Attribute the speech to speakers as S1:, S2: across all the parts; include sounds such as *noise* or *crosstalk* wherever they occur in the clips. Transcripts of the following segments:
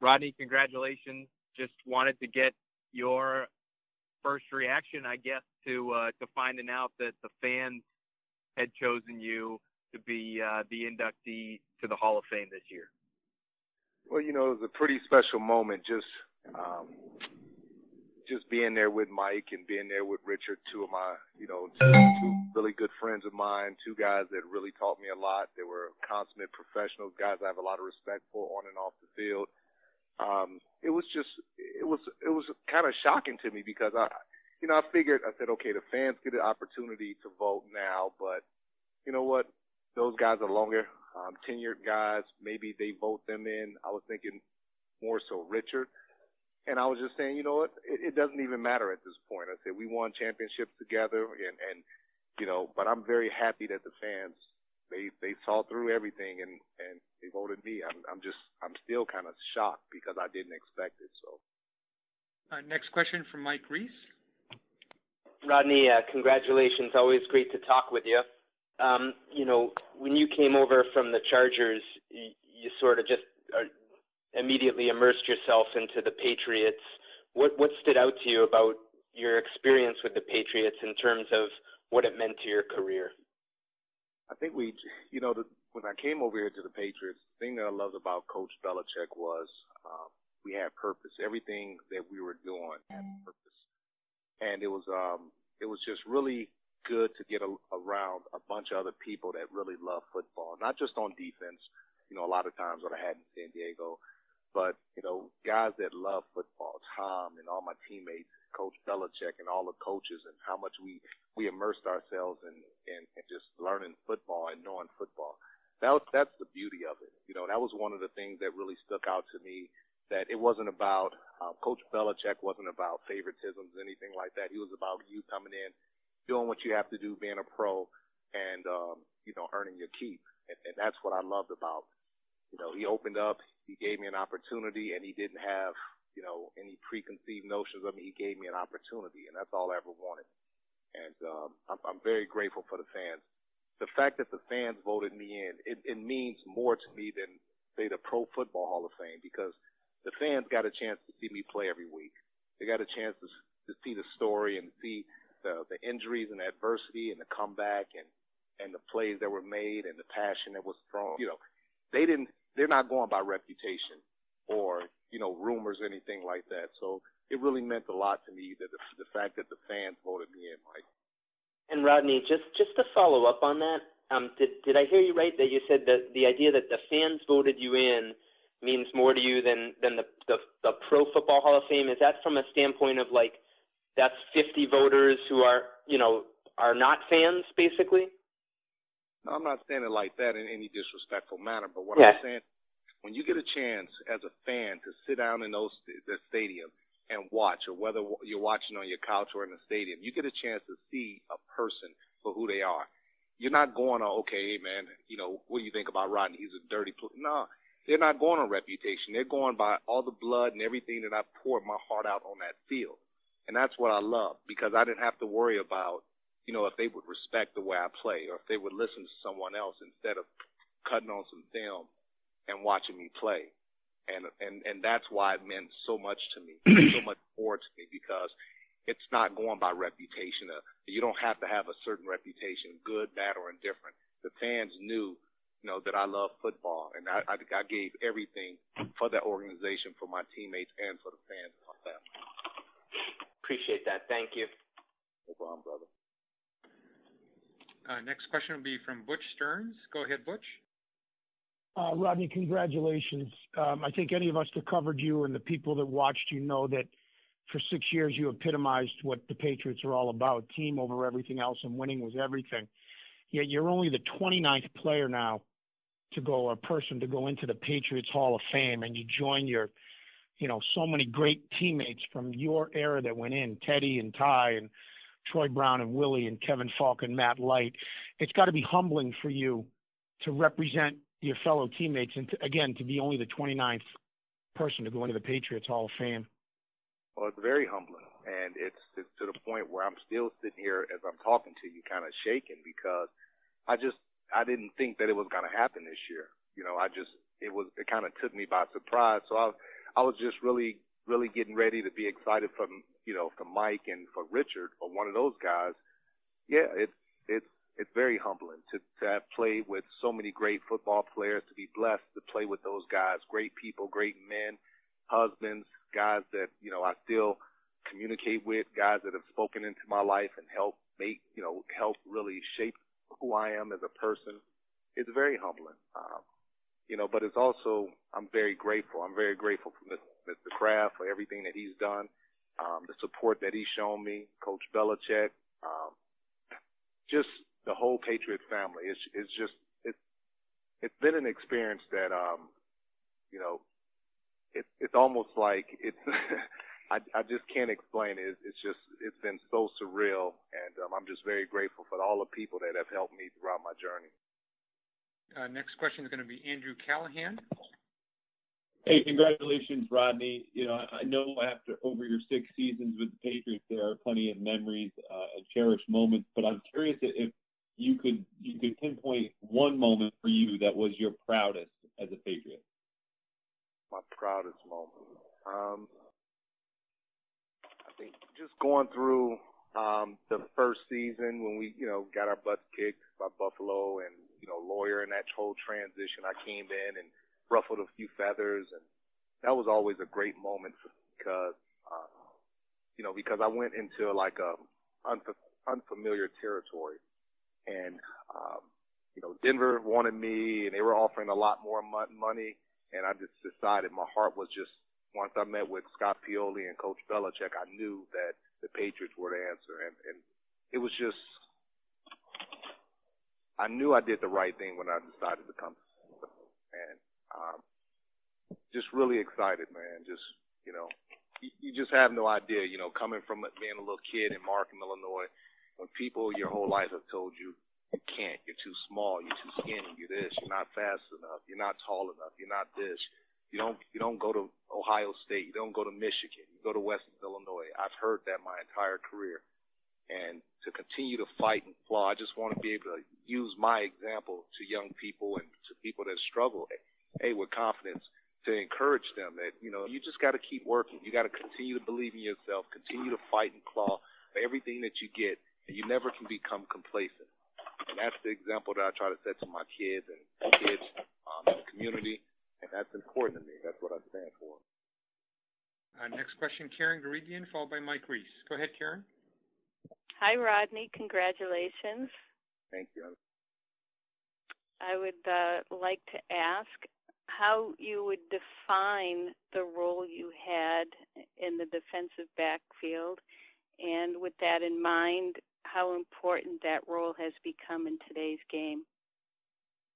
S1: Rodney, congratulations. Just wanted to get your first reaction, I guess, to uh, to finding out that the fans had chosen you to be uh, the inductee to the Hall of Fame this year.
S2: Well, you know, it was a pretty special moment. Just um, just being there with Mike and being there with Richard, two of my, you know, two, two really good friends of mine, two guys that really taught me a lot. They were consummate professionals, guys I have a lot of respect for on and off the field. Um, it was just, it was, it was kind of shocking to me because I, you know, I figured, I said, okay, the fans get an opportunity to vote now, but you know what? Those guys are longer, um, tenured guys. Maybe they vote them in. I was thinking more so Richard. And I was just saying, you know what? It, it doesn't even matter at this point. I said we won championships together, and and you know, but I'm very happy that the fans they they saw through everything and and they voted me. I'm I'm just I'm still kind of shocked because I didn't expect it. So.
S3: Uh, next question from Mike Reiss.
S4: Rodney, uh, congratulations. Always great to talk with you. Um, you know, when you came over from the Chargers, you, you sort of just are, immediately immersed yourself into the Patriots. What what stood out to you about your experience with the Patriots in terms of what it meant to your career?
S2: I think we, you know, the, when I came over here to the Patriots, the thing that I loved about Coach Belichick was um, we had purpose. Everything that we were doing had purpose, and it was um, it was just really good to get a, around a bunch of other people that really love football, not just on defense. You know, a lot of times what I had in San Diego, but, you know, guys that love football, Tom and all my teammates, Coach Belichick and all the coaches and how much we, we immersed ourselves in, in, in just learning football and knowing football. That was, that's the beauty of it. You know, that was one of the things that really stuck out to me that it wasn't about, uh, Coach Belichick wasn't about favoritisms, anything like that. He was about you coming in, doing what you have to do, being a pro and, um, you know, earning your keep. And, and that's what I loved about you know, he opened up, he gave me an opportunity, and he didn't have, you know, any preconceived notions of me. He gave me an opportunity, and that's all I ever wanted. And um, I'm, I'm very grateful for the fans. The fact that the fans voted me in, it, it means more to me than, say, the Pro Football Hall of Fame because the fans got a chance to see me play every week. They got a chance to, to see the story and see the, the injuries and adversity and the comeback and, and the plays that were made and the passion that was thrown. You know, they didn't they're not going by reputation or you know rumors or anything like that. So it really meant a lot to me that the, the fact that the fans voted me in, Mike.
S4: And Rodney, just just to follow up on that, um, did did I hear you right that you said that the idea that the fans voted you in means more to you than than the the, the Pro Football Hall of Fame? Is that from a standpoint of like that's 50 voters who are you know are not fans basically?
S2: I'm not saying it like that in any disrespectful manner, but what yeah. I'm saying, when you get a chance as a fan to sit down in those the stadium and watch, or whether you're watching on your couch or in the stadium, you get a chance to see a person for who they are. You're not going on, okay, hey man, you know, what do you think about Rodney? He's a dirty. Pl-. No, they're not going on reputation. They're going by all the blood and everything that I poured my heart out on that field. And that's what I love because I didn't have to worry about you know, if they would respect the way I play or if they would listen to someone else instead of cutting on some film and watching me play. And, and, and that's why it meant so much to me, *clears throat* so much more to me because it's not going by reputation. Uh, you don't have to have a certain reputation, good, bad, or indifferent. The fans knew, you know, that I love football and I, I, I gave everything for that organization, for my teammates and for the fans and my family.
S4: Appreciate that. Thank you.
S2: No problem, brother.
S3: Uh, next question will be from Butch Stearns. Go ahead, Butch.
S5: Uh, Rodney, congratulations. Um, I think any of us that covered you and the people that watched you know that for six years you epitomized what the Patriots are all about, team over everything else, and winning was everything. Yet you're only the 29th player now to go, a person to go into the Patriots Hall of Fame, and you join your, you know, so many great teammates from your era that went in, Tedy and Ty and Troy Brown and Willie and Kevin Faulk and Matt Light. It's got to be humbling for you to represent your fellow teammates and to, again to be only the 29th person to go into the Patriots Hall of Fame.
S2: Well, it's very humbling, and it's, it's to the point where I'm still sitting here as I'm talking to you, kind of shaking because I just I didn't think that it was going to happen this year. You know, I just it was it kind of took me by surprise. So I I was just really, really getting ready to be excited from, you know, for Mike and for Richard or one of those guys. Yeah, it's, it's, it's very humbling to, to have played with so many great football players, to be blessed to play with those guys, great people, great men, husbands, guys that, you know, I still communicate with, guys that have spoken into my life and helped make, you know, help really shape who I am as a person. It's very humbling. Um, you know, but it's also, I'm very grateful. I'm very grateful for Mr. Kraft for everything that he's done, um, the support that he's shown me, Coach Belichick, um, just the whole Patriot family. It's, it's just, it's, it's been an experience that, um, you know, it, it's almost like it's, *laughs* I, I just can't explain it. It's just, it's been so surreal. And um, I'm just very grateful for all the people that have helped me throughout my journey.
S3: Uh, next question is going to be Andrew Callahan.
S6: Hey, congratulations, Rodney. You know, I know after over your six seasons with the Patriots, there are plenty of memories uh, and cherished moments. But I'm curious if you could you could pinpoint one moment for you that was your proudest as a Patriot.
S2: My proudest moment. Um, I think just going through um, the first season when we, you know, got our butts kicked by Buffalo and you know, lawyer in that whole transition. I came in and ruffled a few feathers, and that was always a great moment because, uh, you know, because I went into like a unf- unfamiliar territory, and um, you know, Denver wanted me, and they were offering a lot more mo- money, and I just decided my heart was just once I met with Scott Pioli and Coach Belichick, I knew that the Patriots were the answer, and and it was just I knew I did the right thing when I decided to come, and um, just really excited, man. Just you know, you, you just have no idea. You know, coming from being a little kid in Markham, Illinois, when people your whole life have told you you can't, you're too small, you're too skinny, you're this, you're not fast enough, you're not tall enough, you're not this. You don't you don't go to Ohio State, you don't go to Michigan, you go to Western Illinois. I've heard that my entire career and to continue to fight and claw. I just want to be able to use my example to young people and to people that struggle, hey, with confidence to encourage them that, you know, you just got to keep working. You got to continue to believe in yourself, continue to fight and claw for everything that you get, and you never can become complacent. And that's the example that I try to set to my kids and kids um, in the community, and that's important to me. That's what I stand for.
S3: Uh, next question, Karen Guregian, followed by Mike Reiss. Go ahead, Karen.
S7: Hi, Rodney. Congratulations.
S2: Thank you.
S7: I would uh, like to ask how you would define the role you had in the defensive backfield, and with that in mind, how important that role has become in today's game.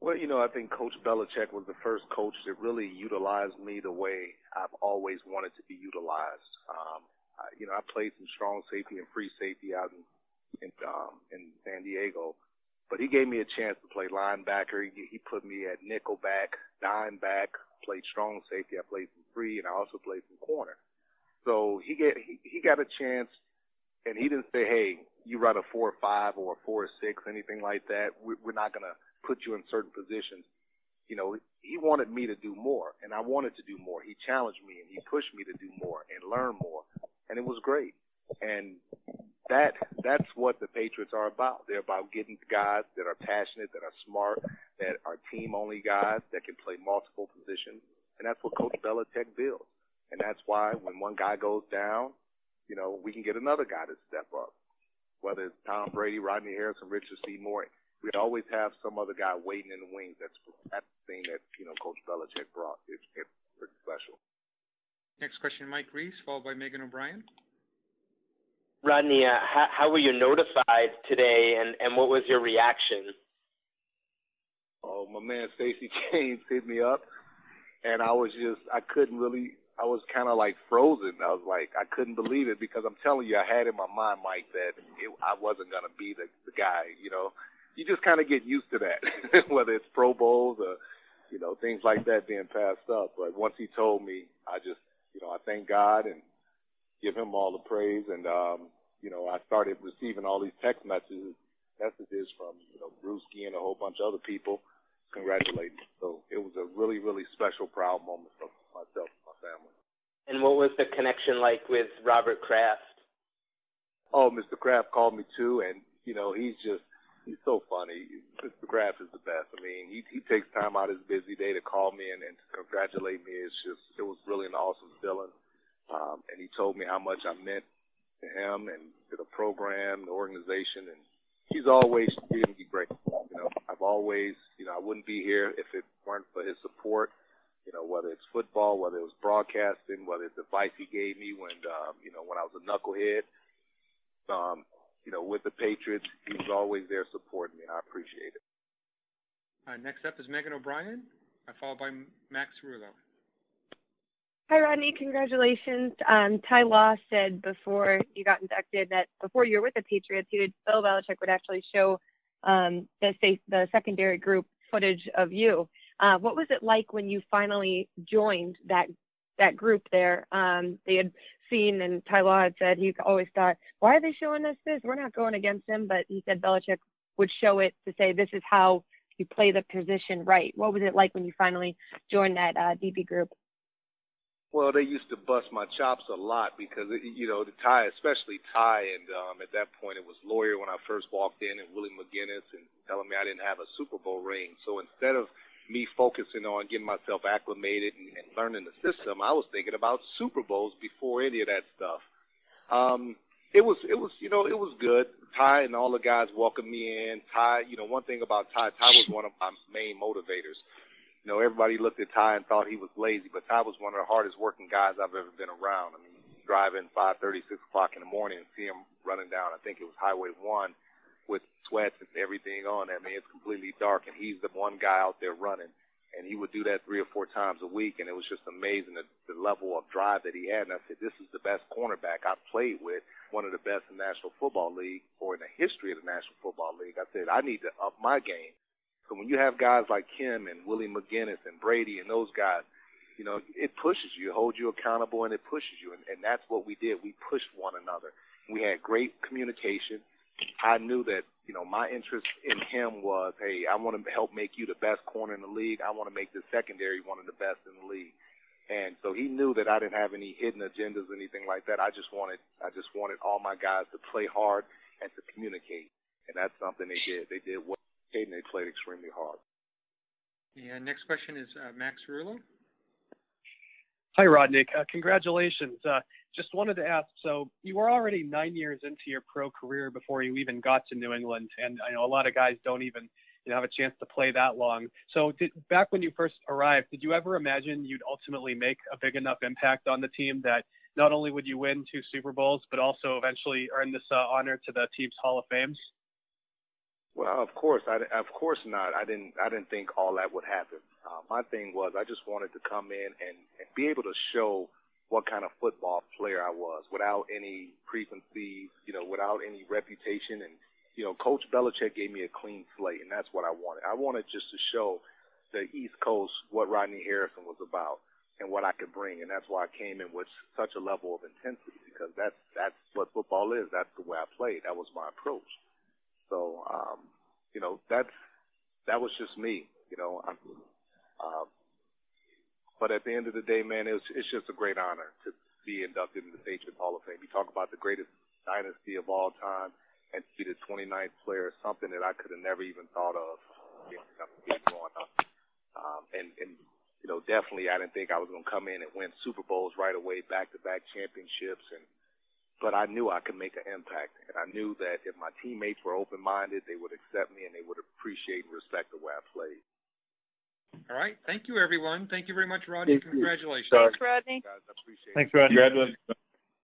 S2: Well, you know, I think Coach Belichick was the first coach that really utilized me the way I've always wanted to be utilized. Um, you know, I played some strong safety and free safety out in in, um, in San Diego, but he gave me a chance to play linebacker. He, he put me at nickel back, dime back, played strong safety. I played some free, and I also played some corner. So he get he, he got a chance, and he didn't say, "Hey, you run a four or five or a four or six, anything like that. We're, we're not gonna put you in certain positions." You know, he wanted me to do more, and I wanted to do more. He challenged me, and he pushed me to do more and learn more and it was great. And that that's what the Patriots are about. They're about getting guys that are passionate, that are smart, that are team only guys that can play multiple positions. And that's what Coach Belichick builds. And that's why when one guy goes down, you know, we can get another guy to step up. Whether it's Tom Brady, Rodney Harrison, Richard Seymour, we always have some other guy waiting in the wings. That's that's the thing that you know Coach Belichick brought. It's, it's pretty special.
S3: Next question, Mike Reiss, followed by Megan O'Brien.
S4: Rodney, uh, how, how were you notified today, and, and what was your reaction?
S2: Oh, my man Stacy *laughs* James hit me up, and I was just, I couldn't really, I was kind of like frozen. I was like, I couldn't believe it because I'm telling you, I had in my mind, Mike, that it, I wasn't to be the, the guy, you know. You just kind of get used to that, *laughs* whether it's Pro Bowls or, you know, things like that being passed up. But once he told me, I just, you know, I thank God and give him all the praise. And, um, you know, I started receiving all these text messages, messages from, you know, Bruschi and a whole bunch of other people congratulating. So it was a really, really special, proud moment for myself and my family.
S4: And what was the connection like with Robert Kraft?
S2: Oh, Mr. Kraft called me too, and you know he's just he's so funny. Mr. Kraft is the best. I mean, he he takes time out of his busy day to call me and, and to congratulate me. It's just it was really an awesome feeling. Um, and he told me how much I meant to him and to the program, the organization, and he's always me great. You know, I've always, you know, I wouldn't be here if it weren't for his support. You know, whether it's football, whether it was broadcasting, whether it's advice he gave me when, um, you know, when I was a knucklehead. Um, you know, with the Patriots, he was always there supporting me, and I appreciate it.
S3: Uh, next up is Megan O'Brien, followed by Max Rulo.
S8: Hi, Rodney. Congratulations. Um, Ty Law said before you got inducted that before you were with the Patriots, he would, Bill Belichick would actually show um, the, the secondary group footage of you. Uh, what was it like when you finally joined that that group there? Um, they had seen, and Ty Law had said he always thought, why are they showing us this? We're not going against him. But he said Belichick would show it to say, this is how you play the position right. What was it like when you finally joined that uh, DB group?
S2: Well, they used to bust my chops a lot because it, you know the Ty, especially Ty, and um, at that point it was Lawyer when I first walked in, and Willie McGinest, and telling me I didn't have a Super Bowl ring. So instead of me focusing on getting myself acclimated and, and learning the system, I was thinking about Super Bowls before any of that stuff. Um, it was it was you know it was good. Ty and all the guys welcomed me in. Ty, you know one thing about Ty, Ty was one of my main motivators you know, everybody looked at Ty and thought he was lazy, but Ty was one of the hardest working guys I've ever been around. I mean, driving five thirty, six o'clock in the morning and see him running down, I think it was Highway 1 with sweats and everything on. I mean, it's completely dark, and he's the one guy out there running. And he would do that three or four times a week, and it was just amazing the, the level of drive that he had. And I said, this is the best cornerback I've played with, one of the best in the National Football League or in the history of the National Football League. I said, I need to up my game so when you have guys like him and Willie McGinest and Brady and those guys, you know, it pushes you, holds you accountable, and it pushes you. And, and that's what we did. We pushed one another. We had great communication. I knew that, you know, my interest in him was, hey, I want to help make you the best corner in the league. I want to make the secondary one of the best in the league. And so he knew that I didn't have any hidden agendas or anything like that. I just wanted, I just wanted all my guys to play hard and to communicate. And that's something they did. They did what and they played extremely hard.
S3: Yeah, next question is uh, Max Rulo.
S9: Hi, Rodney. Uh, congratulations. Uh, just wanted to ask, so you were already nine years into your pro career before you even got to New England, and I know a lot of guys don't even you know, have a chance to play that long. So did, back when you first arrived, did you ever imagine you'd ultimately make a big enough impact on the team that not only would you win two Super Bowls, but also eventually earn this uh, honor to the team's Hall of Fames?
S2: Well, of course, I of course not. I didn't I didn't think all that would happen. Uh, my thing was I just wanted to come in and, and be able to show what kind of football player I was without any preconceived, you know, without any reputation. And you know, Coach Belichick gave me a clean slate, and that's what I wanted. I wanted just to show the East Coast what Rodney Harrison was about and what I could bring, and that's why I came in with such a level of intensity because that's that's what football is. That's the way I played. That was my approach. So, um, you know, that's that was just me. You know, I'm, uh, but at the end of the day, man, it's it's just a great honor to be inducted in the Patriot Hall of Fame. You talk about the greatest dynasty of all time, and to be the 29th player, something that I could have never even thought of growing up. Um, and and you know, definitely, I didn't think I was going to come in and win Super Bowls right away, back-to-back championships, and but I knew I could make an impact. And I knew that if my teammates were open minded, they would accept me and they would appreciate and respect the way I played.
S3: All right. Thank you, everyone. Thank you very much, Rodney. Congratulations.
S7: Thanks, Rodney.
S2: Guys, I appreciate
S6: Thanks,
S2: it.
S6: Rodney. Congratulations.